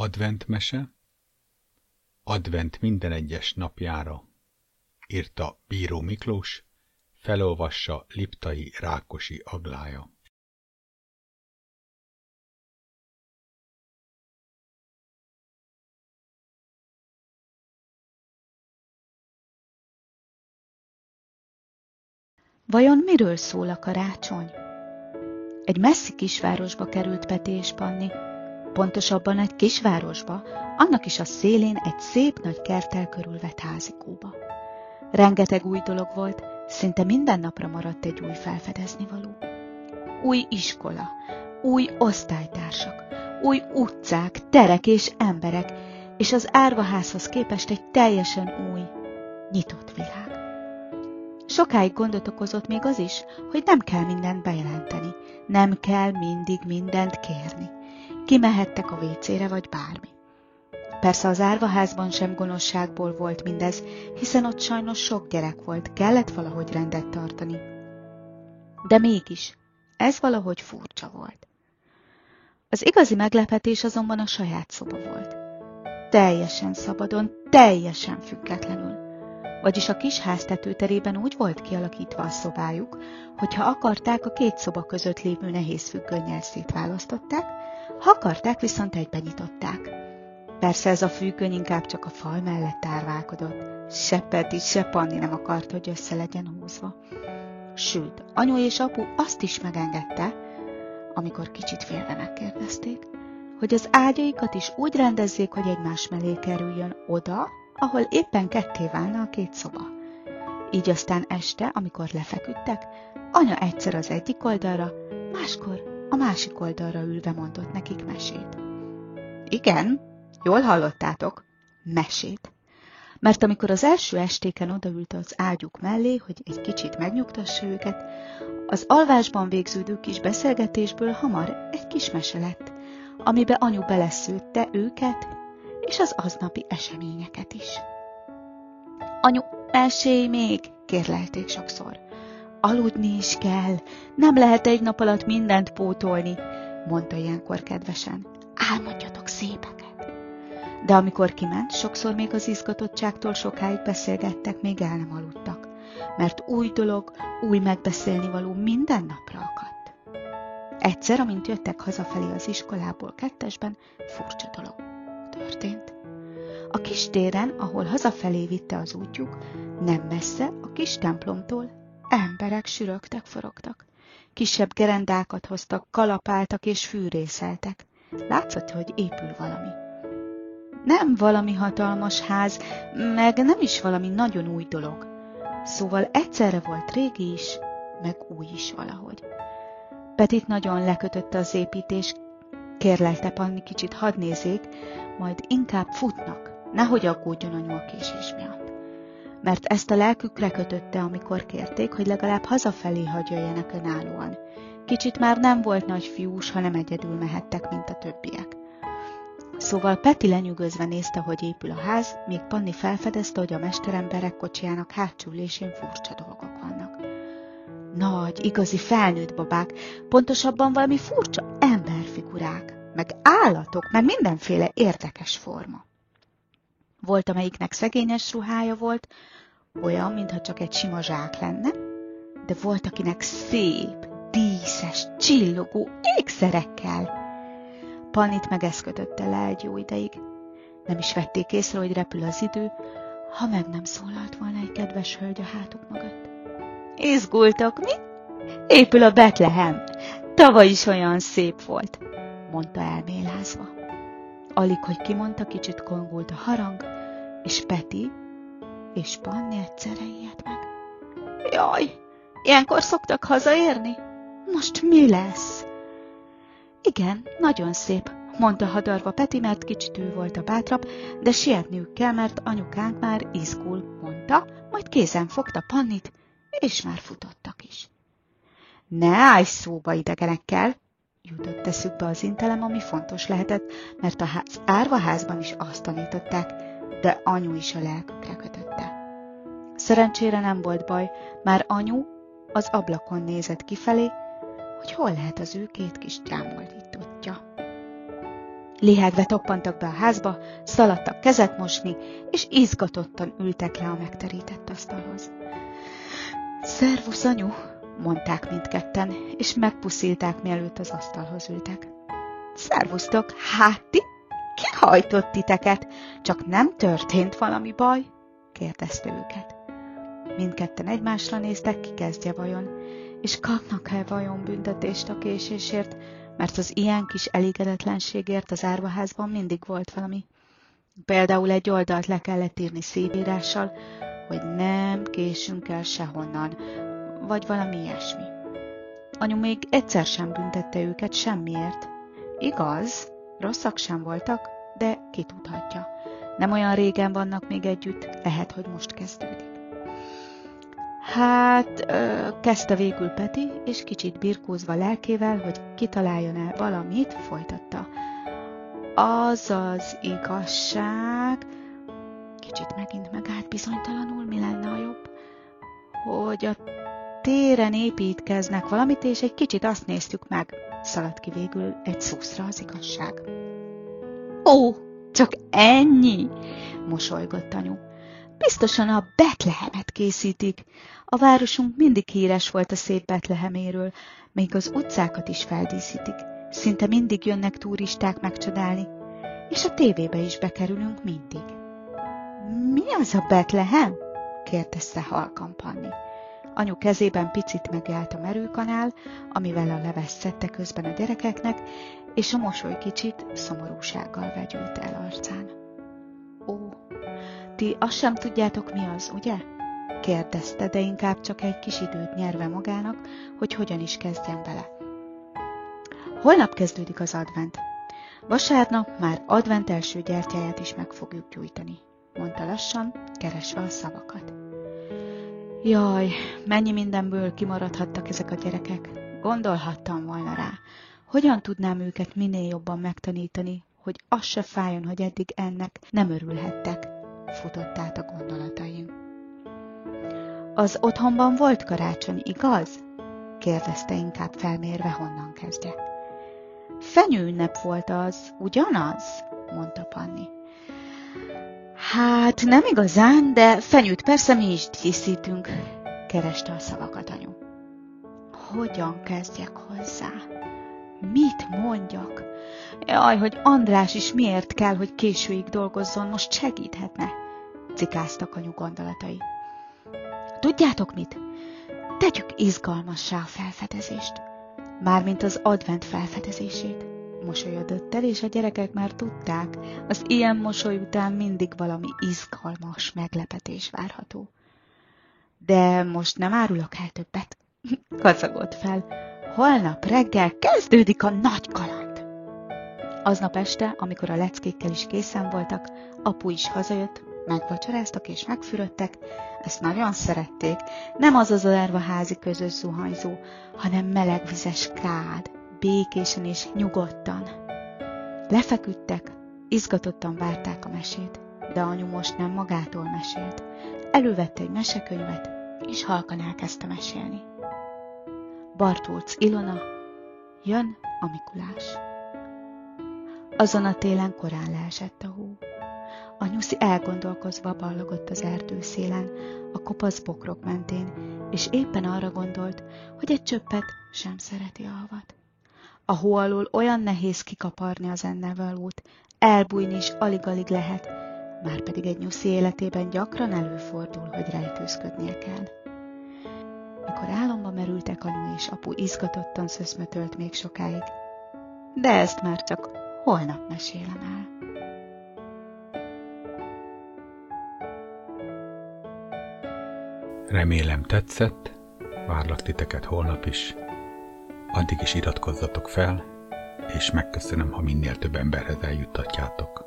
Adventmese Advent minden egyes napjára írta Bíró Miklós, felolvassa Liptai Rákosi Aglája. Vajon miről szól a karácsony? Egy messzi kisvárosba került Peti és Panni, pontosabban egy kisvárosba, annak is a szélén egy szép nagy kertel körülvett házikóba. Rengeteg új dolog volt, szinte minden napra maradt egy új felfedezni való. Új iskola, új osztálytársak, új utcák, terek és emberek, és az árvaházhoz képest egy teljesen új, nyitott világ. Sokáig gondot okozott még az is, hogy nem kell mindent bejelenteni, nem kell mindig mindent kérni. Kimehettek a vécére vagy bármi. Persze az árvaházban sem gonoszságból volt mindez, hiszen ott sajnos sok gyerek volt, kellett valahogy rendet tartani. De mégis, ez valahogy furcsa volt. Az igazi meglepetés azonban a saját szoba volt. Teljesen szabadon, teljesen függetlenül. Vagyis a kis ház tetőterében úgy volt kialakítva a szobájuk, hogy ha akarták, a két szoba között lévő nehéz függönnyel szétválasztották, ha akarták, viszont egyben nyitották. Persze ez a függöny inkább csak a fal mellett árválkodott. Se Peti, se Panni nem akart, hogy össze legyen húzva. Sőt, anyu és apu azt is megengedte, amikor kicsit félve megkérdezték, hogy az ágyaikat is úgy rendezzék, hogy egymás mellé kerüljön oda, ahol éppen ketté válna a két szoba. Így aztán este, amikor lefeküdtek, anya egyszer az egyik oldalra, máskor a másik oldalra ülve mondott nekik mesét. Igen, jól hallottátok, mesét. Mert amikor az első estéken odaült az ágyuk mellé, hogy egy kicsit megnyugtassa őket, az alvásban végződő kis beszélgetésből hamar egy kis mese lett, amibe anyu beleszőtte őket és az aznapi eseményeket is. Anyu, mesélj még, kérlelték sokszor. Aludni is kell, nem lehet egy nap alatt mindent pótolni, mondta ilyenkor kedvesen. Álmodjatok szépeket. De amikor kiment, sokszor még az izgatottságtól sokáig beszélgettek, még el nem aludtak, mert új dolog, új megbeszélni való minden napra akadt. Egyszer, amint jöttek hazafelé az iskolából kettesben, furcsa dolog történt. A kis téren, ahol hazafelé vitte az útjuk, nem messze, a kis templomtól, emberek sürögtek, forogtak. Kisebb gerendákat hoztak, kalapáltak és fűrészeltek. Látszott, hogy épül valami. Nem valami hatalmas ház, meg nem is valami nagyon új dolog. Szóval egyszerre volt régi is, meg új is valahogy. Petit nagyon lekötötte az építés, kérlelte Panni kicsit hadd majd inkább futnak, nehogy aggódjon anyu a késés miatt. Mert ezt a lelkükre kötötte, amikor kérték, hogy legalább hazafelé hagy jöjjenek önállóan. Kicsit már nem volt nagy fiús, hanem egyedül mehettek, mint a többiek. Szóval Peti lenyűgözve nézte, hogy épül a ház, míg Panni felfedezte, hogy a mesteremberek kocsijának hátsó ülésén furcsa dolgok vannak. Nagy, igazi felnőtt babák, pontosabban valami furcsa emberfigurák meg állatok, meg mindenféle érdekes forma. Volt, amelyiknek szegényes ruhája volt, olyan, mintha csak egy sima zsák lenne, de volt, akinek szép, díszes, csillogó ékszerekkel. Panit megeszkötötte le egy jó ideig. Nem is vették észre, hogy repül az idő, ha meg nem szólalt volna egy kedves hölgy a hátuk mögött. Izgultak, mi? Épül a Betlehem. Tavaly is olyan szép volt mondta elmélázva. Alig, hogy kimondta, kicsit kongult a harang, és Peti és Panni egyszerre ijedt meg. Jaj, ilyenkor szoktak hazaérni? Most mi lesz? Igen, nagyon szép, mondta hadarva Peti, mert kicsit ő volt a bátrabb, de sietniük kell, mert anyukánk már izgul, mondta, majd kézen fogta Pannit, és már futottak is. Ne állj szóba idegenekkel, jutott eszükbe az intelem, ami fontos lehetett, mert a ház, árvaházban is azt tanították, de anyu is a lelkükre kötötte. Szerencsére nem volt baj, már anyu az ablakon nézett kifelé, hogy hol lehet az ő két kis trámoldítottja. Lihegve toppantak be a házba, szaladtak kezet mosni, és izgatottan ültek le a megterített asztalhoz. Szervusz, anyu! Mondták mindketten, és megpuszíták, mielőtt az asztalhoz ültek. Szervusztok, hát ti? Hajtott titeket? Csak nem történt valami baj? kérdezte őket. Mindketten egymásra néztek, ki kezdje vajon, és kapnak-e vajon büntetést a késésért, mert az ilyen kis elégedetlenségért az árvaházban mindig volt valami. Például egy oldalt le kellett írni szívírással, hogy nem késünk el sehonnan, vagy valami ilyesmi. Anyu még egyszer sem büntette őket semmiért. Igaz, rosszak sem voltak, de ki tudhatja. Nem olyan régen vannak még együtt, lehet, hogy most kezdődik. Hát, ö, kezdte végül Peti, és kicsit birkózva lelkével, hogy kitaláljon el valamit, folytatta. Az az igazság, kicsit megint megállt bizonytalanul, mi lenne a jobb, hogy a téren építkeznek valamit, és egy kicsit azt néztük meg. Szaladt ki végül egy szuszra az igazság. Ó, csak ennyi, mosolygott anyu. Biztosan a Betlehemet készítik. A városunk mindig híres volt a szép Betleheméről, még az utcákat is feldíszítik. Szinte mindig jönnek turisták megcsodálni, és a tévébe is bekerülünk mindig. Mi az a Betlehem? kérdezte halkan Panni. Anyu kezében picit megállt a merőkanál, amivel a leves szedte közben a gyerekeknek, és a mosoly kicsit szomorúsággal vegyült el arcán. Ó, ti azt sem tudjátok, mi az, ugye? kérdezte, de inkább csak egy kis időt nyerve magának, hogy hogyan is kezdjen bele. Holnap kezdődik az advent. Vasárnap már advent első gyertyáját is meg fogjuk gyújtani, mondta lassan, keresve a szavakat. Jaj, mennyi mindenből kimaradhattak ezek a gyerekek. Gondolhattam volna rá. Hogyan tudnám őket minél jobban megtanítani, hogy az se fájjon, hogy eddig ennek nem örülhettek, futott át a gondolataim. Az otthonban volt karácsony, igaz? kérdezte inkább felmérve, honnan kezdje. Fenyőünnep volt az, ugyanaz? mondta Panni. Hát nem igazán, de fenyőt persze mi is díszítünk, kereste a szavakat anyu. Hogyan kezdjek hozzá? Mit mondjak? Jaj, hogy András is miért kell, hogy későig dolgozzon, most segíthetne, cikáztak anyu gondolatai. Tudjátok mit? Tegyük izgalmassá a felfedezést, mármint az advent felfedezését mosolyodott el, és a gyerekek már tudták, az ilyen mosoly után mindig valami izgalmas meglepetés várható. De most nem árulok el többet. Kacagott fel. Holnap reggel kezdődik a nagy kaland. Aznap este, amikor a leckékkel is készen voltak, apu is hazajött, megvacsoráztak és megfürödtek, ezt nagyon szerették, nem az az a házi közös zuhanyzó, hanem melegvizes kád, békésen és nyugodtan. Lefeküdtek, izgatottan várták a mesét, de anyu most nem magától mesélt. Elővette egy mesekönyvet, és halkan elkezdte mesélni. Bartolc Ilona, jön a Mikulás. Azon a télen korán leesett a hó. A nyuszi elgondolkozva ballagott az erdőszélen, a kopasz bokrok mentén, és éppen arra gondolt, hogy egy csöppet sem szereti a havat. A alól olyan nehéz kikaparni az ennevalót, elbújni is alig-alig lehet, már pedig egy nyuszi életében gyakran előfordul, hogy rejtőzködnie kell. Mikor álomba merültek anyu és apu izgatottan szöszmötölt még sokáig, de ezt már csak holnap mesélem el. Remélem tetszett, várlak titeket holnap is. Addig is iratkozzatok fel, és megköszönöm, ha minél több emberhez eljuttatjátok.